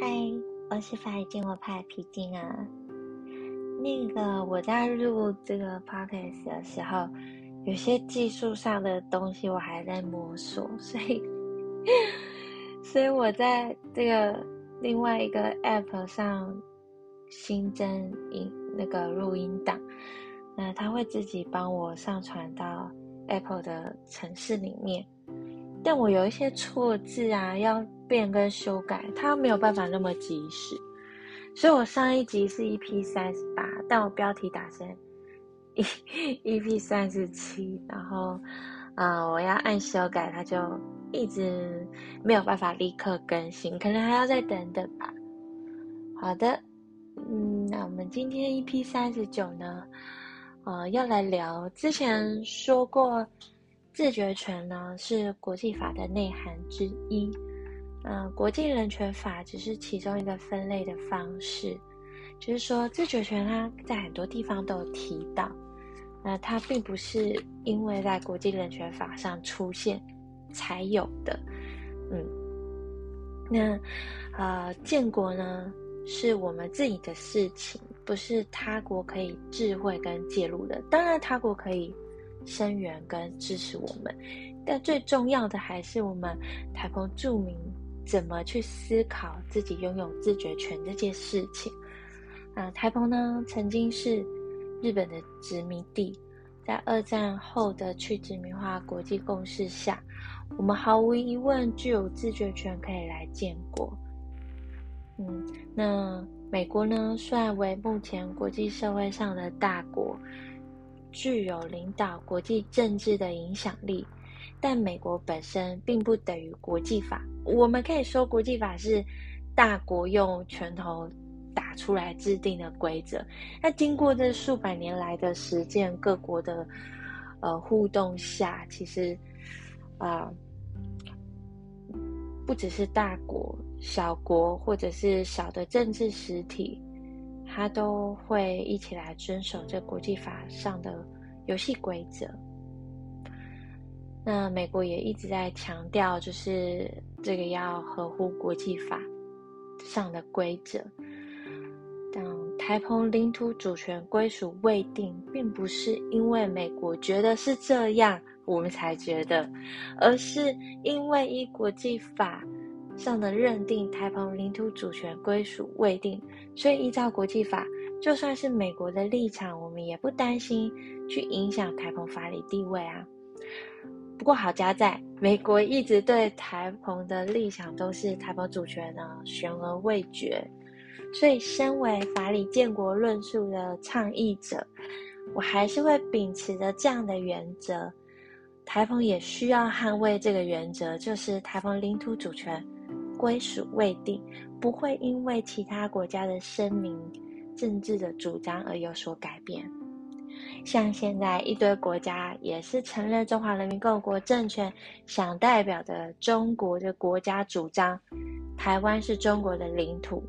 嗨，我是法语静我派皮筋啊。那个我在录这个 podcast 的时候，有些技术上的东西我还在摸索，所以，所以我在这个另外一个 app 上新增音那个录音档，那它会自己帮我上传到 Apple 的城市里面。但我有一些错字啊，要变更修改，它没有办法那么及时，所以我上一集是 EP 三十八，但我标题打成 E EP 三十七，然后，呃，我要按修改，它就一直没有办法立刻更新，可能还要再等等吧。好的，嗯，那我们今天 EP 三十九呢，呃，要来聊之前说过。自决权呢是国际法的内涵之一，嗯，国际人权法只是其中一个分类的方式，就是说自主权它在很多地方都有提到，那它并不是因为在国际人权法上出现才有的，嗯，那呃建国呢是我们自己的事情，不是他国可以智慧跟介入的，当然他国可以。声援跟支持我们，但最重要的还是我们台澎著名怎么去思考自己拥有自觉权这件事情。啊，台澎呢曾经是日本的殖民地，在二战后的去殖民化国际共识下，我们毫无疑问具有自觉权可以来建国。嗯，那美国呢，虽然为目前国际社会上的大国。具有领导国际政治的影响力，但美国本身并不等于国际法。我们可以说，国际法是大国用拳头打出来制定的规则。那经过这数百年来的实践，各国的呃互动下，其实啊，不只是大国、小国，或者是小的政治实体。他都会一起来遵守这国际法上的游戏规则。那美国也一直在强调，就是这个要合乎国际法上的规则。但台澎领土主权归属未定，并不是因为美国觉得是这样，我们才觉得，而是因为依国际法。上的认定，台澎领土主权归属未定，所以依照国际法，就算是美国的立场，我们也不担心去影响台澎法理地位啊。不过好家在，美国一直对台澎的立场都是台澎主权呢悬而未决，所以身为法理建国论述的倡议者，我还是会秉持着这样的原则，台澎也需要捍卫这个原则，就是台澎领土主权。归属未定，不会因为其他国家的声明、政治的主张而有所改变。像现在一堆国家也是承认中华人民共和国政权，想代表的中国的国家主张，台湾是中国的领土。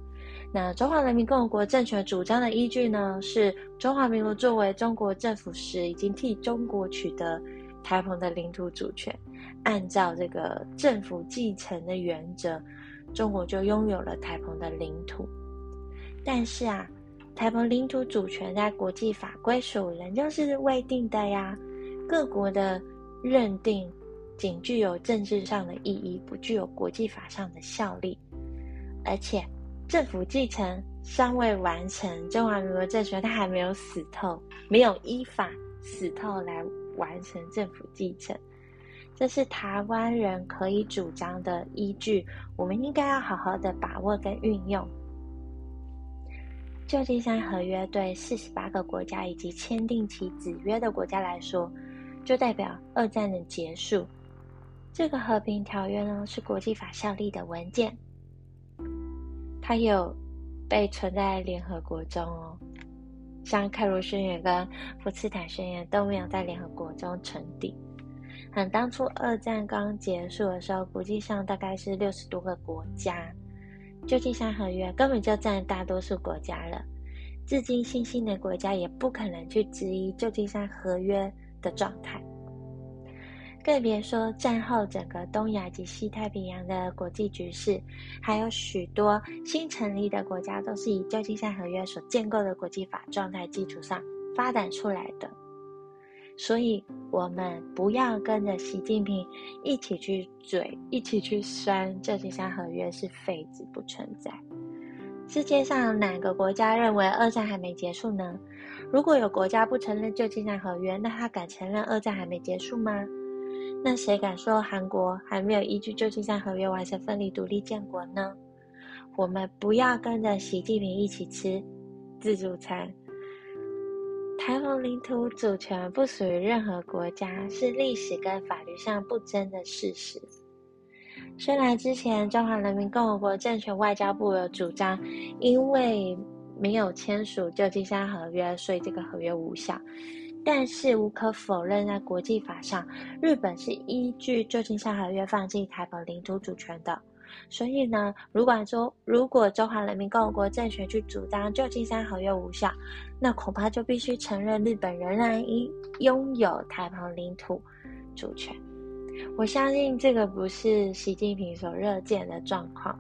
那中华人民共和国政权主张的依据呢？是中华民国作为中国政府时，已经替中国取得台澎的领土主权，按照这个政府继承的原则。中国就拥有了台澎的领土，但是啊，台湾领土主权在国际法归属仍旧是未定的呀。各国的认定仅具有政治上的意义，不具有国际法上的效力。而且，政府继承尚未完成，中华民国政权它还没有死透，没有依法死透来完成政府继承。这是台湾人可以主张的依据，我们应该要好好的把握跟运用。旧金山合约对四十八个国家以及签订其子约的国家来说，就代表二战的结束。这个和平条约呢，是国际法效力的文件，它有被存在联合国中哦，像开罗宣言跟福茨坦宣言都没有在联合国中存底。很当初二战刚结束的时候，国际上大概是六十多个国家，旧金山合约根本就占大多数国家了。至今新兴的国家也不可能去质疑旧金山合约的状态。更别说战后整个东亚及西太平洋的国际局势，还有许多新成立的国家都是以旧金山合约所建构的国际法状态基础上发展出来的。所以，我们不要跟着习近平一起去嘴，一起去酸旧金山合约是废纸不存在。世界上哪个国家认为二战还没结束呢？如果有国家不承认旧金山合约，那他敢承认二战还没结束吗？那谁敢说韩国还没有依据旧金山合约完成分离独立建国呢？我们不要跟着习近平一起吃自助餐。台湾领土主权不属于任何国家，是历史跟法律上不争的事实。虽然之前中华人民共和国政权外交部有主张，因为没有签署旧金山合约，所以这个合约无效。但是无可否认，在国际法上，日本是依据旧金山合约放弃台湾领土主权的。所以呢，如果说如果中华人民共和国政权去主张旧金山合约无效，那恐怕就必须承认日本仍然应拥有台湾领土主权。我相信这个不是习近平所热见的状况。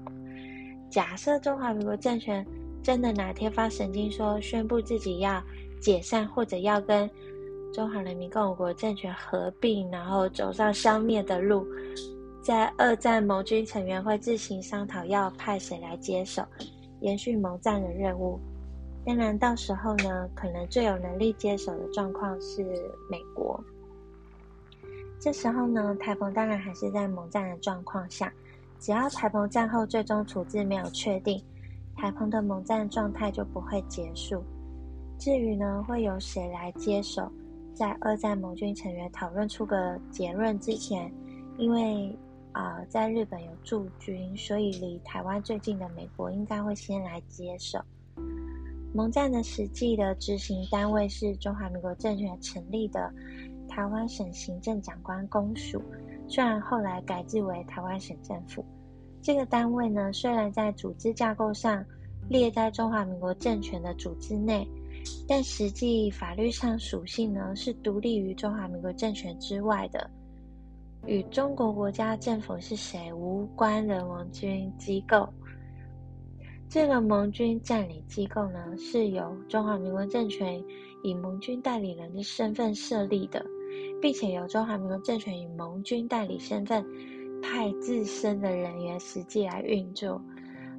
假设中华民国政权真的哪天发神经说宣布自己要解散，或者要跟中华人民共和国政权合并，然后走上消灭的路，在二战盟军成员会自行商讨要派谁来接手，延续盟战的任务。当然，到时候呢，可能最有能力接手的状况是美国。这时候呢，台澎当然还是在盟战的状况下。只要台澎战后最终处置没有确定，台澎的盟战状态就不会结束。至于呢，会由谁来接手，在二战盟军成员讨论出个结论之前，因为啊，在日本有驻军，所以离台湾最近的美国应该会先来接手。盟战的实际的执行单位是中华民国政权成立的。台湾省行政长官公署，虽然后来改制为台湾省政府，这个单位呢，虽然在组织架构上列在中华民国政权的组织内，但实际法律上属性呢是独立于中华民国政权之外的，与中国国家政府是谁无关的盟军机构。这个盟军占领机构呢，是由中华民国政权以盟军代理人的身份设立的。并且由中华民国政权以盟军代理身份派自身的人员实际来运作，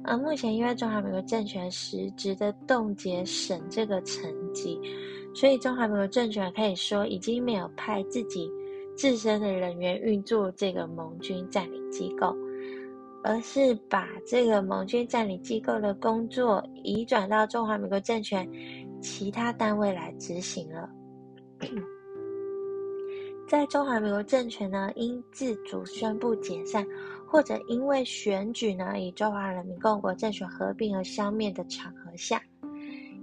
而目前因为中华民国政权实质的冻结省这个层级，所以中华民国政权可以说已经没有派自己自身的人员运作这个盟军占领机构，而是把这个盟军占领机构的工作移转到中华民国政权其他单位来执行了。在中华民国政权呢，因自主宣布解散，或者因为选举呢，与中华人民共和国政权合并而消灭的场合下，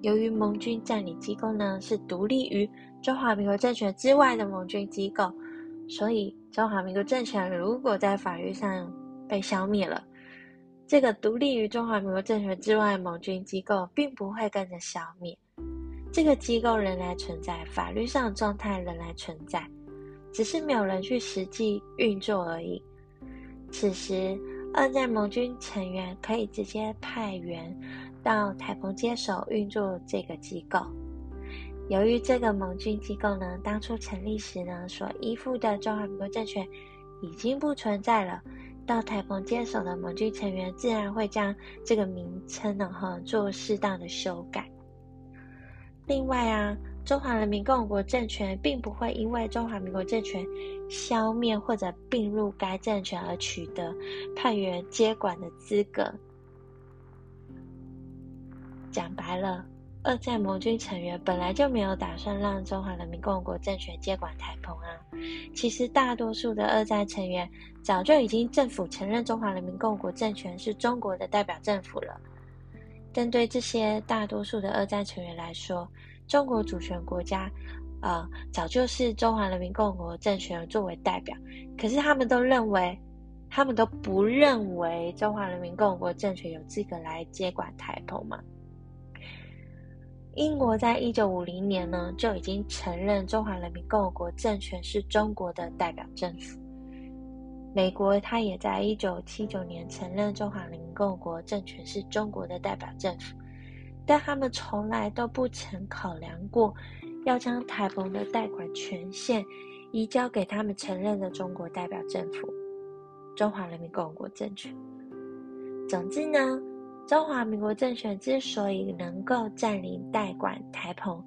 由于盟军占领机构呢是独立于中华民国政权之外的盟军机构，所以中华民国政权如果在法律上被消灭了，这个独立于中华民国政权之外的盟军机构并不会跟着消灭，这个机构仍然存在，法律上的状态仍然存在。只是没有人去实际运作而已。此时，二战盟军成员可以直接派员到台澎接手运作这个机构。由于这个盟军机构呢，当初成立时呢，所依附的中华民国政权已经不存在了，到台澎接手的盟军成员自然会将这个名称呢，哈，做适当的修改。另外啊。中华人民共和国政权并不会因为中华民国政权消灭或者并入该政权而取得派员接管的资格。讲白了，二战盟军成员本来就没有打算让中华人民共和国政权接管台澎啊。其实，大多数的二战成员早就已经政府承认中华人民共和国政权是中国的代表政府了。但对这些大多数的二战成员来说，中国主权国家，呃，早就是中华人民共和国政权作为代表，可是他们都认为，他们都不认为中华人民共和国政权有资格来接管台澎嘛？英国在一九五零年呢就已经承认中华人民共和国政权是中国的代表政府。美国它也在一九七九年承认中华人民共和国政权是中国的代表政府，但他们从来都不曾考量过要将台澎的贷款权限移交给他们承认的中国代表政府——中华人民共和国政权。总之呢。中华民国政权之所以能够占领代管台澎，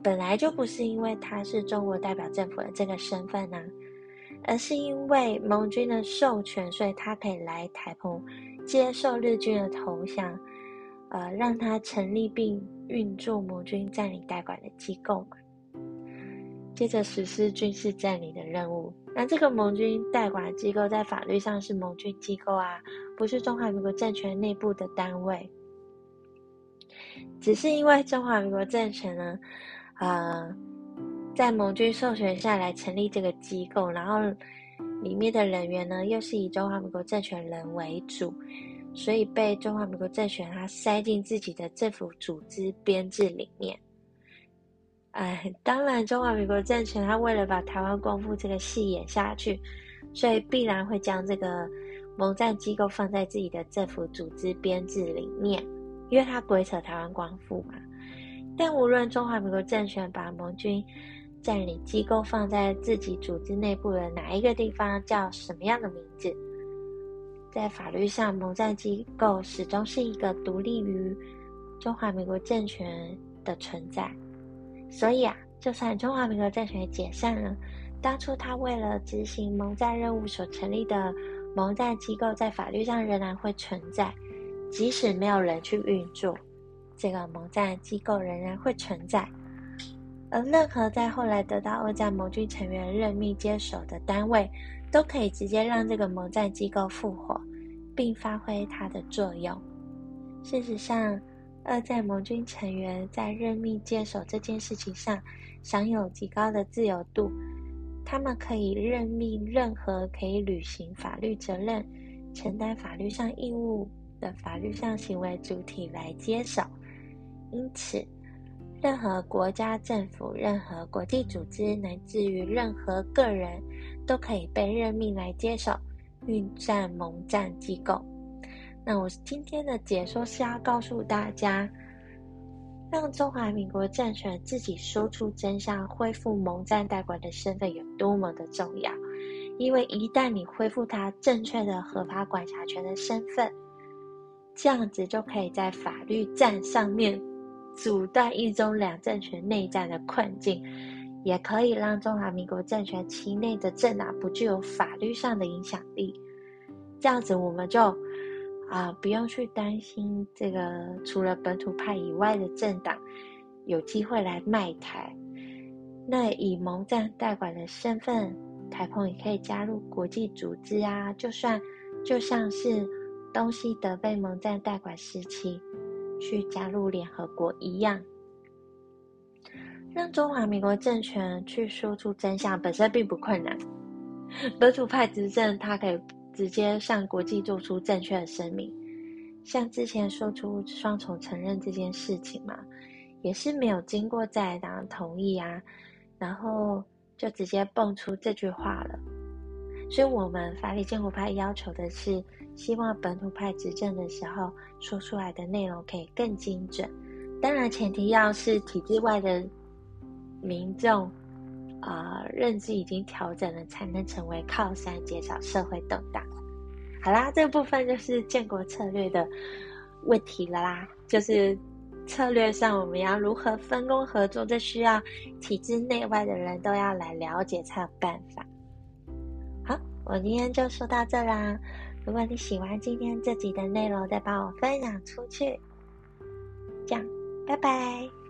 本来就不是因为它是中国代表政府的这个身份呢，而是因为盟军的授权，所以他可以来台澎接受日军的投降，呃，让他成立并运作盟军占领代管的机构。接着实施军事占领的任务。那这个盟军代管机构在法律上是盟军机构啊，不是中华民国政权内部的单位。只是因为中华民国政权呢，呃，在盟军授权下来成立这个机构，然后里面的人员呢又是以中华民国政权人为主，所以被中华民国政权它塞进自己的政府组织编制里面。哎，当然，中华民国政权他为了把台湾光复这个戏演下去，所以必然会将这个蒙战机构放在自己的政府组织编制里面，因为他鬼扯台湾光复嘛。但无论中华民国政权把盟军占领机构放在自己组织内部的哪一个地方，叫什么样的名字，在法律上，蒙战机构始终是一个独立于中华民国政权的存在。所以啊，就算中华民国政权解散了，当初他为了执行蒙战任务所成立的蒙战机构，在法律上仍然会存在。即使没有人去运作，这个蒙战机构仍然会存在。而任何在后来得到二战盟军成员任命接手的单位，都可以直接让这个蒙战机构复活，并发挥它的作用。事实上。二战盟军成员在任命接手这件事情上享有极高的自由度，他们可以任命任何可以履行法律责任、承担法律上义务的法律上行为主体来接手。因此，任何国家政府、任何国际组织，乃至于任何个人，都可以被任命来接手运战盟战机构。那我今天的解说是要告诉大家，让中华民国政权自己说出真相，恢复蒙战代管的身份有多么的重要。因为一旦你恢复他正确的合法管辖权的身份，这样子就可以在法律战上面阻断一中两政权内战的困境，也可以让中华民国政权其内的政党不具有法律上的影响力。这样子我们就。啊，不用去担心这个，除了本土派以外的政党有机会来卖台。那以盟战代管的身份，台澎也可以加入国际组织啊。就算就像是东西德被盟战代管时期去加入联合国一样，让中华民国政权去说出真相本身并不困难。本土派执政，他可以。直接向国际做出正确的声明，像之前说出双重承认这件事情嘛，也是没有经过在党同意啊，然后就直接蹦出这句话了。所以，我们法理建国派要求的是，希望本土派执政的时候说出来的内容可以更精准。当然，前提要是体制外的民众。啊，认知已经调整了，才能成为靠山，减少社会动荡。好啦，这部分就是建国策略的问题了啦。就是策略上，我们要如何分工合作，这需要体制内外的人都要来了解才有办法。好，我今天就说到这啦。如果你喜欢今天这集的内容，再帮我分享出去。这样，拜拜。